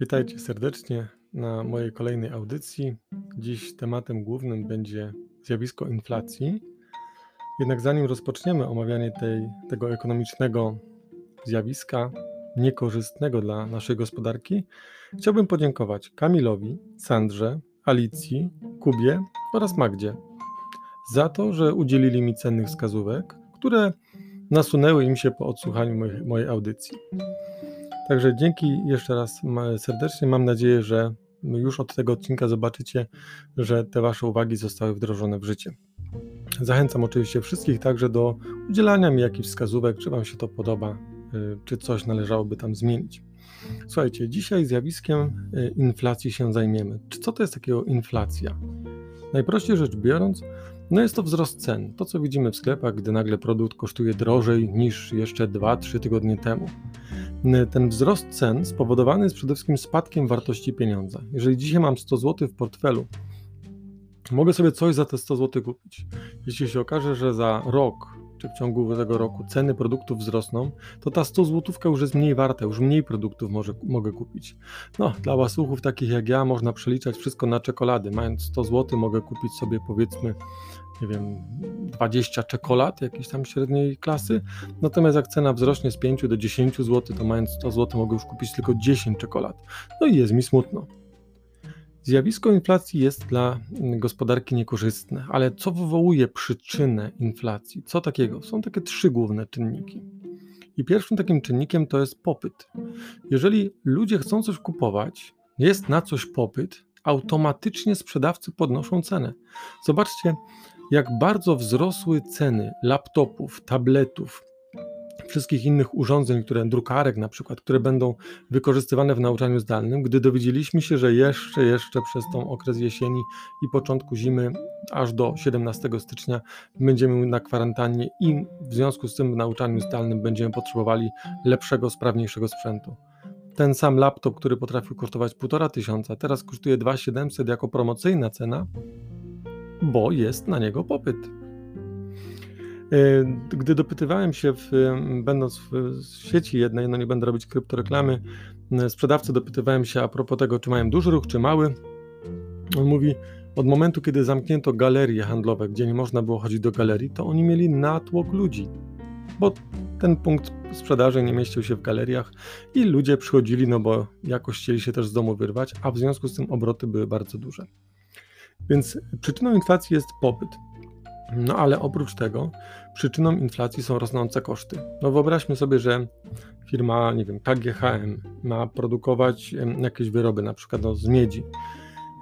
Witajcie serdecznie na mojej kolejnej audycji. Dziś tematem głównym będzie zjawisko inflacji. Jednak zanim rozpoczniemy omawianie tej, tego ekonomicznego zjawiska, niekorzystnego dla naszej gospodarki, chciałbym podziękować Kamilowi, Sandrze, Alicji, Kubie oraz Magdzie za to, że udzielili mi cennych wskazówek, które nasunęły im się po odsłuchaniu mojej, mojej audycji. Także dzięki jeszcze raz serdecznie. Mam nadzieję, że już od tego odcinka zobaczycie, że te Wasze uwagi zostały wdrożone w życie. Zachęcam oczywiście wszystkich także do udzielania mi jakichś wskazówek, czy Wam się to podoba, y, czy coś należałoby tam zmienić. Słuchajcie, dzisiaj zjawiskiem y, inflacji się zajmiemy. Czy co to jest takiego inflacja? Najprościej rzecz biorąc, no jest to wzrost cen. To, co widzimy w sklepach, gdy nagle produkt kosztuje drożej niż jeszcze 2-3 tygodnie temu. Ten wzrost cen spowodowany jest przede wszystkim spadkiem wartości pieniądza. Jeżeli dzisiaj mam 100 zł w portfelu, mogę sobie coś za te 100 zł kupić. Jeśli się okaże, że za rok czy w ciągu tego roku ceny produktów wzrosną, to ta 100 złotówka już jest mniej warta, już mniej produktów może, mogę kupić. No, dla łasuchów takich jak ja można przeliczać wszystko na czekolady. Mając 100 zł mogę kupić sobie powiedzmy nie wiem, 20 czekolad jakiejś tam średniej klasy. Natomiast jak cena wzrośnie z 5 do 10 zł, to mając 100 zł mogę już kupić tylko 10 czekolad. No i jest mi smutno. Zjawisko inflacji jest dla gospodarki niekorzystne, ale co wywołuje przyczynę inflacji? Co takiego? Są takie trzy główne czynniki. I pierwszym takim czynnikiem to jest popyt. Jeżeli ludzie chcą coś kupować, jest na coś popyt, automatycznie sprzedawcy podnoszą cenę. Zobaczcie, jak bardzo wzrosły ceny laptopów, tabletów, wszystkich innych urządzeń, które drukarek na przykład, które będą wykorzystywane w nauczaniu zdalnym, gdy dowiedzieliśmy się, że jeszcze, jeszcze przez tą okres jesieni i początku zimy, aż do 17 stycznia będziemy na kwarantannie i w związku z tym w nauczaniu zdalnym będziemy potrzebowali lepszego, sprawniejszego sprzętu. Ten sam laptop, który potrafił kosztować 1,5 tysiąca, teraz kosztuje 2,700 jako promocyjna cena, bo jest na niego popyt. E, gdy dopytywałem się, w, będąc w sieci jednej, no nie będę robić kryptoreklamy, e, sprzedawcy dopytywałem się a propos tego, czy mają duży ruch, czy mały. On mówi, od momentu, kiedy zamknięto galerie handlowe, gdzie nie można było chodzić do galerii, to oni mieli natłok ludzi, bo ten punkt sprzedaży nie mieścił się w galeriach i ludzie przychodzili, no bo jakoś chcieli się też z domu wyrwać, a w związku z tym obroty były bardzo duże. Więc przyczyną inflacji jest popyt. No ale oprócz tego przyczyną inflacji są rosnące koszty. No wyobraźmy sobie, że firma, nie wiem, KGHM ma produkować jakieś wyroby, na przykład no, z miedzi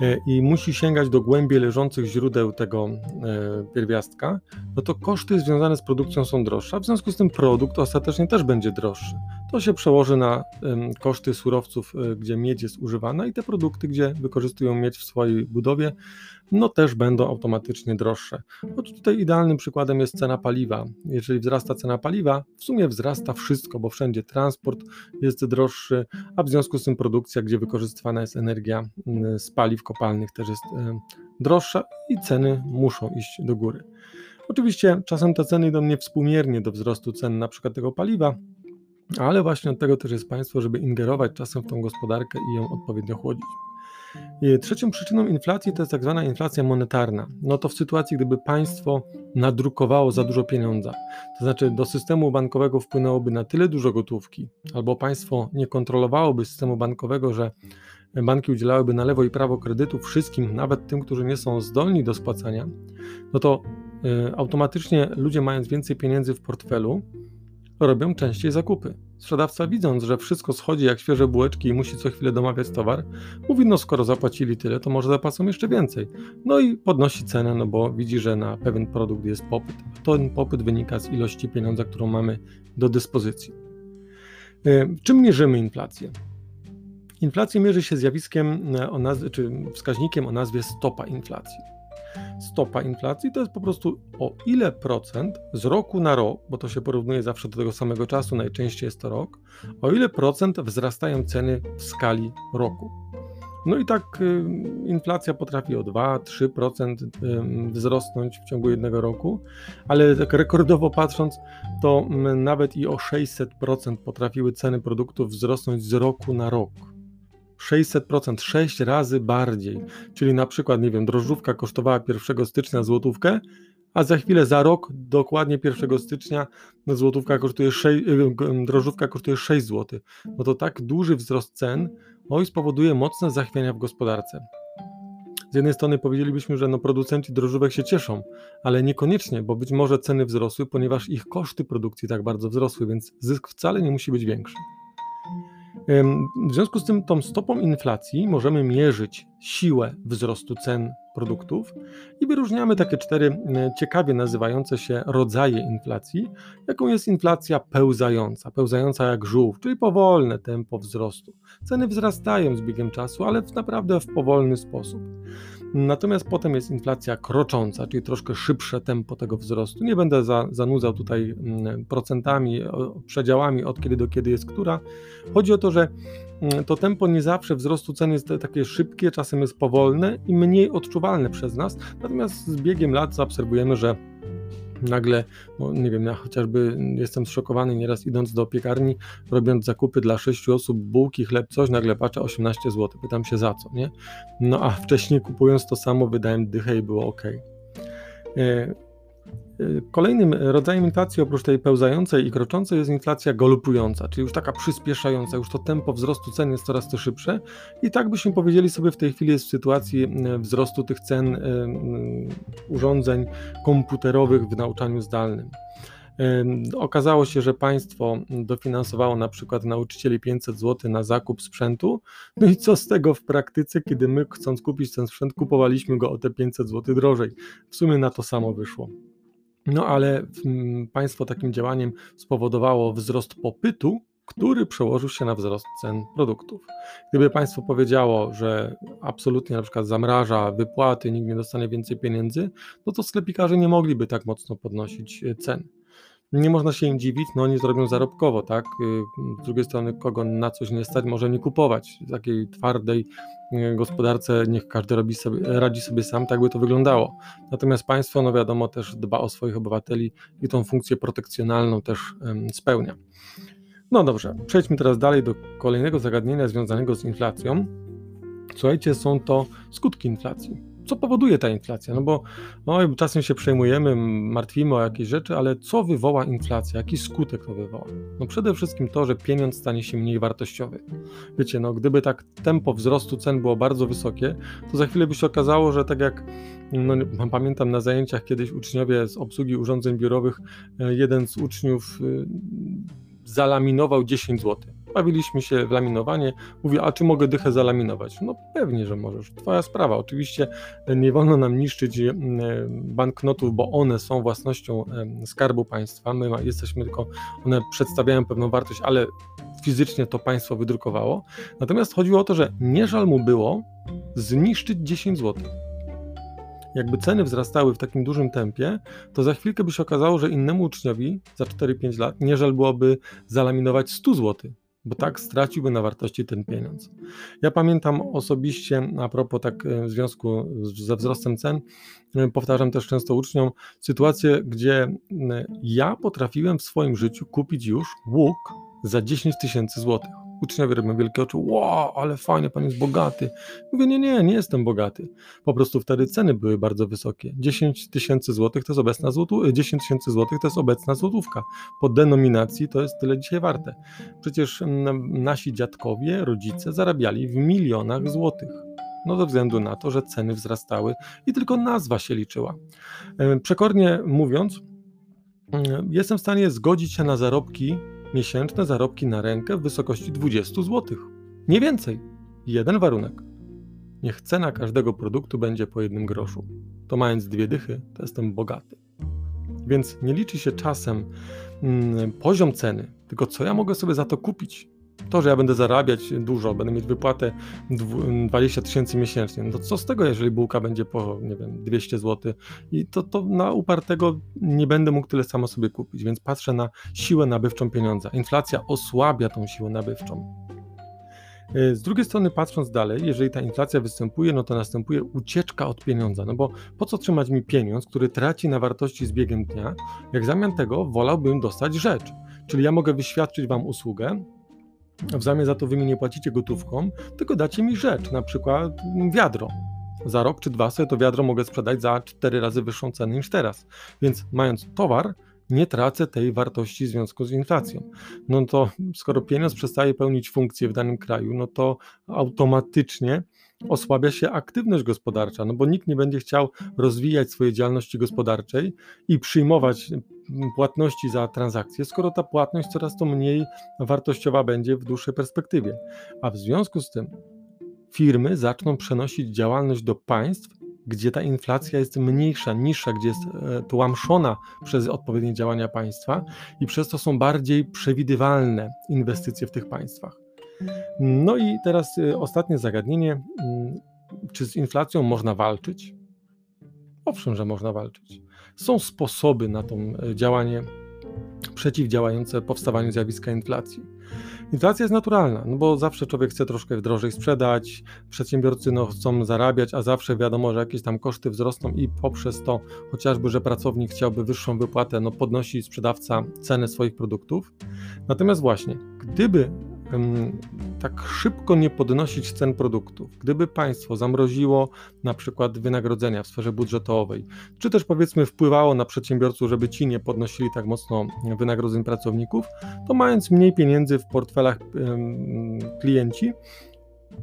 e, i musi sięgać do głębiej leżących źródeł tego e, pierwiastka, no to koszty związane z produkcją są droższe, a w związku z tym produkt ostatecznie też będzie droższy. To się przełoży na koszty surowców, e, gdzie miedź jest używana i te produkty, gdzie wykorzystują miedź w swojej budowie, no też będą automatycznie droższe. Choć tutaj idealnym przykładem jest cena paliwa. Jeżeli wzrasta cena paliwa, w sumie wzrasta wszystko, bo wszędzie transport jest droższy, a w związku z tym produkcja, gdzie wykorzystywana jest energia z paliw kopalnych też jest droższa i ceny muszą iść do góry. Oczywiście czasem te ceny idą niewspółmiernie do wzrostu cen na przykład tego paliwa, ale właśnie od tego też jest państwo, żeby ingerować czasem w tą gospodarkę i ją odpowiednio chłodzić. Trzecią przyczyną inflacji to jest tak zwana inflacja monetarna. No to w sytuacji, gdyby państwo nadrukowało za dużo pieniądza, to znaczy do systemu bankowego wpłynęłoby na tyle dużo gotówki, albo państwo nie kontrolowałoby systemu bankowego, że banki udzielałyby na lewo i prawo kredytów wszystkim, nawet tym, którzy nie są zdolni do spłacania, no to y, automatycznie ludzie mając więcej pieniędzy w portfelu, robią częściej zakupy. Sprzedawca widząc, że wszystko schodzi jak świeże bułeczki i musi co chwilę domawiać towar, mówi, no skoro zapłacili tyle, to może zapłacą jeszcze więcej. No i podnosi cenę, no bo widzi, że na pewien produkt jest popyt. Ten popyt wynika z ilości pieniądza, którą mamy do dyspozycji. E, czym mierzymy inflację? Inflację mierzy się zjawiskiem, e, o nazwie, czy wskaźnikiem o nazwie stopa inflacji stopa inflacji to jest po prostu o ile procent z roku na rok, bo to się porównuje zawsze do tego samego czasu, najczęściej jest to rok, o ile procent wzrastają ceny w skali roku. No i tak y, inflacja potrafi o 2-3% y, wzrosnąć w ciągu jednego roku, ale tak rekordowo patrząc, to nawet i o 600% potrafiły ceny produktów wzrosnąć z roku na rok. 600%, 6 razy bardziej. Czyli na przykład, nie wiem, drożdżówka kosztowała 1 stycznia złotówkę, a za chwilę, za rok, dokładnie 1 stycznia, no złotówka kosztuje 6, y, drożdżówka kosztuje 6 zł. No to tak duży wzrost cen oj spowoduje mocne zachwiania w gospodarce. Z jednej strony powiedzielibyśmy, że no producenci drożdżówek się cieszą, ale niekoniecznie, bo być może ceny wzrosły, ponieważ ich koszty produkcji tak bardzo wzrosły, więc zysk wcale nie musi być większy. W związku z tym, tą stopą inflacji możemy mierzyć siłę wzrostu cen produktów i wyróżniamy takie cztery ciekawie nazywające się rodzaje inflacji, jaką jest inflacja pełzająca, pełzająca jak żółw, czyli powolne tempo wzrostu. Ceny wzrastają z biegiem czasu, ale w naprawdę w powolny sposób. Natomiast potem jest inflacja krocząca, czyli troszkę szybsze tempo tego wzrostu. Nie będę za, zanudzał tutaj mm, procentami, przedziałami od kiedy do kiedy jest która. Chodzi o to, że mm, to tempo nie zawsze wzrostu cen jest takie szybkie, czasem jest powolne i mniej odczuwalne przez nas. Natomiast z biegiem lat zaobserwujemy, że nagle, no nie wiem, ja chociażby jestem zszokowany nieraz idąc do piekarni, robiąc zakupy dla sześciu osób, bułki, chleb, coś, nagle patrzę 18 zł, pytam się za co, nie? No a wcześniej kupując to samo wydałem dychę i było ok. Kolejnym rodzajem inflacji, oprócz tej pełzającej i kroczącej, jest inflacja galopująca, czyli już taka przyspieszająca, już to tempo wzrostu cen jest coraz to szybsze. I tak byśmy powiedzieli sobie w tej chwili jest w sytuacji y, wzrostu tych cen y, urządzeń komputerowych w nauczaniu zdalnym. Okazało się, że państwo dofinansowało na przykład nauczycieli 500 zł na zakup sprzętu. No i co z tego w praktyce, kiedy my chcąc kupić ten sprzęt, kupowaliśmy go o te 500 zł drożej. W sumie na to samo wyszło. No ale mm, państwo takim działaniem spowodowało wzrost popytu, który przełożył się na wzrost cen produktów. Gdyby państwo powiedziało, że absolutnie na przykład zamraża wypłaty, nikt nie dostanie więcej pieniędzy, no to sklepikarze nie mogliby tak mocno podnosić e, cen. Nie można się im dziwić, no oni zrobią zarobkowo, tak? Y, z drugiej strony, kogo na coś nie stać, może nie kupować. W takiej twardej y, gospodarce niech każdy robi sobie, radzi sobie sam, tak by to wyglądało. Natomiast państwo, no wiadomo, też dba o swoich obywateli i tą funkcję protekcjonalną też spełnia. No dobrze, przejdźmy teraz dalej do kolejnego zagadnienia związanego z inflacją. Słuchajcie, są to skutki inflacji co powoduje ta inflacja? No bo no, czasem się przejmujemy, martwimy o jakieś rzeczy, ale co wywoła inflacja? Jaki skutek to wywoła? No przede wszystkim to, że pieniądz stanie się mniej wartościowy. Wiecie, no gdyby tak tempo wzrostu cen było bardzo wysokie, to za chwilę by się okazało, że tak jak no, pamiętam na zajęciach kiedyś uczniowie z obsługi urządzeń biurowych, e, jeden z uczniów y, zalaminował 10 zł bawiliśmy się w laminowanie. Mówi, a czy mogę dychę zalaminować? No pewnie, że możesz. Twoja sprawa. Oczywiście nie wolno nam niszczyć e, banknotów, bo one są własnością Skarbu Państwa. My jesteśmy tylko, one przedstawiają pewną wartość, ale fizycznie to państwo wydrukowało. Natomiast chodziło o to, że nie żal mu było zniszczyć 10 zł jakby ceny wzrastały w takim dużym tempie, to za chwilkę by się okazało, że innemu uczniowi za 4-5 lat nie żal byłoby zalaminować 100 zł, bo tak straciłby na wartości ten pieniądz. Ja pamiętam osobiście, a propos tak e, w związku ze wzrostem cen, e, powtarzam też często uczniom, sytuację, gdzie ja potrafiłem w swoim życiu kupić już łuk za 10 tysięcy złotych. Uczniowie robią wielkie oczy, wow, ale fajnie, pan jest bogaty. Mówię, nie, nie, nie jestem bogaty. Po prostu wtedy ceny były bardzo wysokie. 10 tysięcy złotych to jest obecna złotu, 10 tysięcy złotych to jest obecna złotówka. Po denominacji to jest tyle dzisiaj warte. Przecież nasi dziadkowie, rodzice zarabiali w milionach złotych. No ze względu na to, że ceny wzrastały i tylko nazwa się liczyła. E, przekornie mówiąc, jestem w stanie zgodzić się na zarobki miesięczne zarobki na rękę w wysokości 20 zł. Nie więcej. Jeden warunek. Niech cena każdego produktu będzie po jednym groszu. To mając dwie dychy, to jestem bogaty. Więc nie liczy się czasem mm, poziom ceny, tylko co ja mogę sobie za to kupić. To, że ja będę zarabiać dużo, będę mieć wypłatę 20 tysięcy miesięcznie, no to co z tego, jeżeli bułka będzie po, nie wiem, 200 zł i to, to na upartego nie będę mógł tyle samo sobie kupić, więc patrzę na siłę nabywczą pieniądza. Inflacja osłabia tą siłę nabywczą. E, z drugiej strony, patrząc dalej, jeżeli ta inflacja występuje, no to następuje ucieczka od pieniądza. No bo po co trzymać mi pieniądz, który traci na wartości z biegiem dnia, jak zamian tego wolałbym dostać rzecz. Czyli ja mogę wyświadczyć Wam usługę, w zamian za to wy mi nie płacicie gotówką, tylko dacie mi rzecz, na przykład wiadro. Za rok czy dwa sobie to wiadro mogę sprzedać za cztery razy wyższą cenę niż teraz. Więc mając towar, nie tracę tej wartości w związku z inflacją. No to skoro pieniądz przestaje pełnić funkcję w danym kraju, no to automatycznie osłabia się aktywność gospodarcza, no bo nikt nie będzie chciał rozwijać swojej działalności gospodarczej i przyjmować płatności za transakcje, skoro ta płatność coraz to mniej wartościowa będzie w dłuższej perspektywie. A w związku z tym firmy zaczną przenosić działalność do państw, gdzie ta inflacja jest mniejsza, niższa, gdzie jest e, tłamszona przez odpowiednie działania państwa i przez to są bardziej przewidywalne inwestycje w tych państwach. No i teraz e, ostatnie zagadnienie. Mm, czy z inflacją można walczyć? Owszem, że można walczyć. Są sposoby na to e, działanie przeciwdziałające powstawaniu zjawiska inflacji. Inflacja jest naturalna, no bo zawsze człowiek chce troszkę drożej sprzedać, przedsiębiorcy no, chcą zarabiać, a zawsze wiadomo, że jakieś tam koszty wzrosną i poprzez to chociażby, że pracownik chciałby wyższą wypłatę, no podnosi sprzedawca cenę swoich produktów. Natomiast właśnie, gdyby tak szybko nie podnosić cen produktów. Gdyby państwo zamroziło na przykład wynagrodzenia w sferze budżetowej, czy też powiedzmy wpływało na przedsiębiorców, żeby ci nie podnosili tak mocno wynagrodzeń pracowników, to mając mniej pieniędzy w portfelach klienci,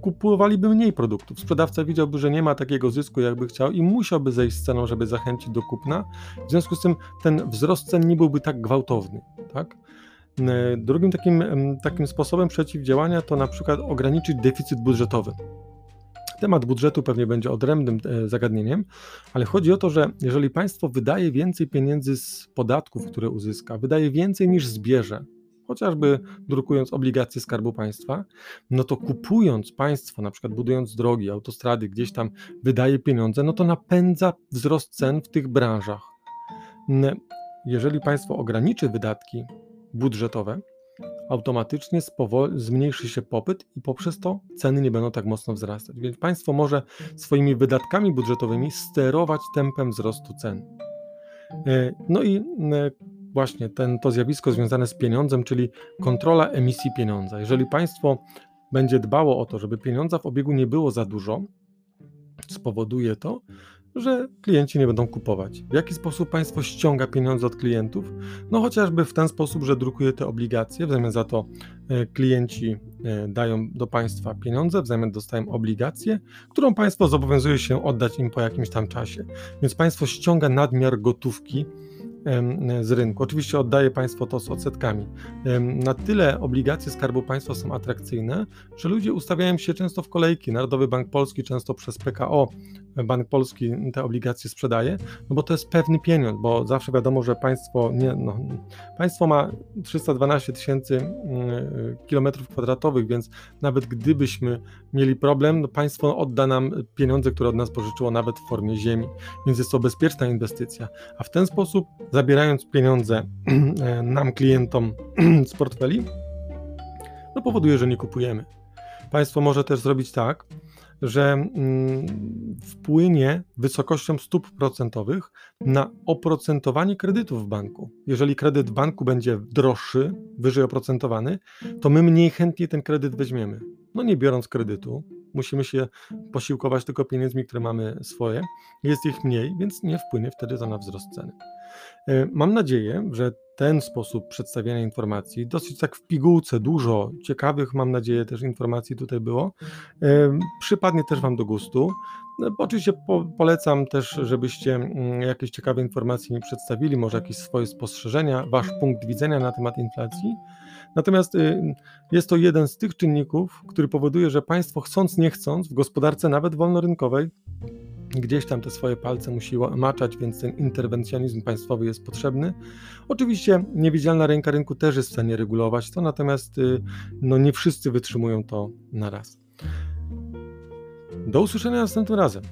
kupowaliby mniej produktów. Sprzedawca widziałby, że nie ma takiego zysku, jakby chciał i musiałby zejść z ceną, żeby zachęcić do kupna. W związku z tym ten wzrost cen nie byłby tak gwałtowny. Tak? E, drugim takim, takim sposobem przeciwdziałania to na przykład ograniczyć deficyt budżetowy. Temat budżetu pewnie będzie odrębnym e, zagadnieniem, ale chodzi o to, że jeżeli państwo wydaje więcej pieniędzy z podatków, które uzyska, wydaje więcej niż zbierze, chociażby drukując obligacje Skarbu Państwa, no to kupując państwo, na przykład budując drogi, autostrady, gdzieś tam wydaje pieniądze, no to napędza wzrost cen w tych branżach. Jeżeli państwo ograniczy wydatki budżetowe, automatycznie zmniejszy się popyt i poprzez to ceny nie będą tak mocno wzrastać. Więc państwo może swoimi wydatkami budżetowymi sterować tempem wzrostu cen. E, no i e, właśnie ten, to zjawisko związane z pieniądzem, czyli kontrola emisji pieniądza. Jeżeli państwo będzie dbało o to, żeby pieniądza w obiegu nie było za dużo, spowoduje to, że klienci nie będą kupować. W jaki sposób państwo ściąga pieniądze od klientów? No chociażby w ten sposób, że drukuje te obligacje, w zamian za to e, klienci e, dają do państwa pieniądze, w zamian dostają obligacje, którą państwo zobowiązuje się oddać im po jakimś tam czasie. Więc państwo ściąga nadmiar gotówki z rynku. Oczywiście oddaje państwo to z odsetkami. Na tyle obligacje Skarbu Państwa są atrakcyjne, że ludzie ustawiają się często w kolejki. Narodowy Bank Polski często przez PKO Bank Polski te obligacje sprzedaje, no bo to jest pewny pieniądz, bo zawsze wiadomo, że państwo nie, no, państwo ma 312 tysięcy mm, kilometrów kwadratowych, więc nawet gdybyśmy mieli problem, no państwo odda nam pieniądze, które od nas pożyczyło nawet w formie ziemi, więc jest to bezpieczna inwestycja, a w ten sposób zabierając pieniądze nam, klientom z portfeli, no powoduje, że nie kupujemy. Państwo może też zrobić tak, że mm, wpłynie wysokością stóp procentowych na oprocentowanie kredytów w banku. Jeżeli kredyt w banku będzie droższy, wyżej oprocentowany, to my mniej chętnie ten kredyt weźmiemy. No nie biorąc kredytu, musimy się posiłkować tylko pieniędzmi, które mamy swoje. Jest ich mniej, więc nie wpłynie wtedy to na wzrost ceny. E, mam nadzieję, że ten sposób przedstawiania informacji, dosyć tak w pigułce, dużo ciekawych, mam nadzieję, też informacji tutaj było, e, przypadnie też Wam do gustu. No, oczywiście po, polecam też, żebyście mm, jakieś ciekawe informacje mi przedstawili, może jakieś swoje spostrzeżenia, Wasz punkt widzenia na temat inflacji. Natomiast y, jest to jeden z tych czynników, który powoduje, że państwo chcąc, nie chcąc, w gospodarce nawet wolnorynkowej, gdzieś tam te swoje palce musi maczać, więc ten interwencjonizm państwowy jest potrzebny. Oczywiście niewidzialna ręka rynku też jest w stanie regulować to, natomiast y, no, nie wszyscy wytrzymują to na raz. Do usłyszenia następnym razem.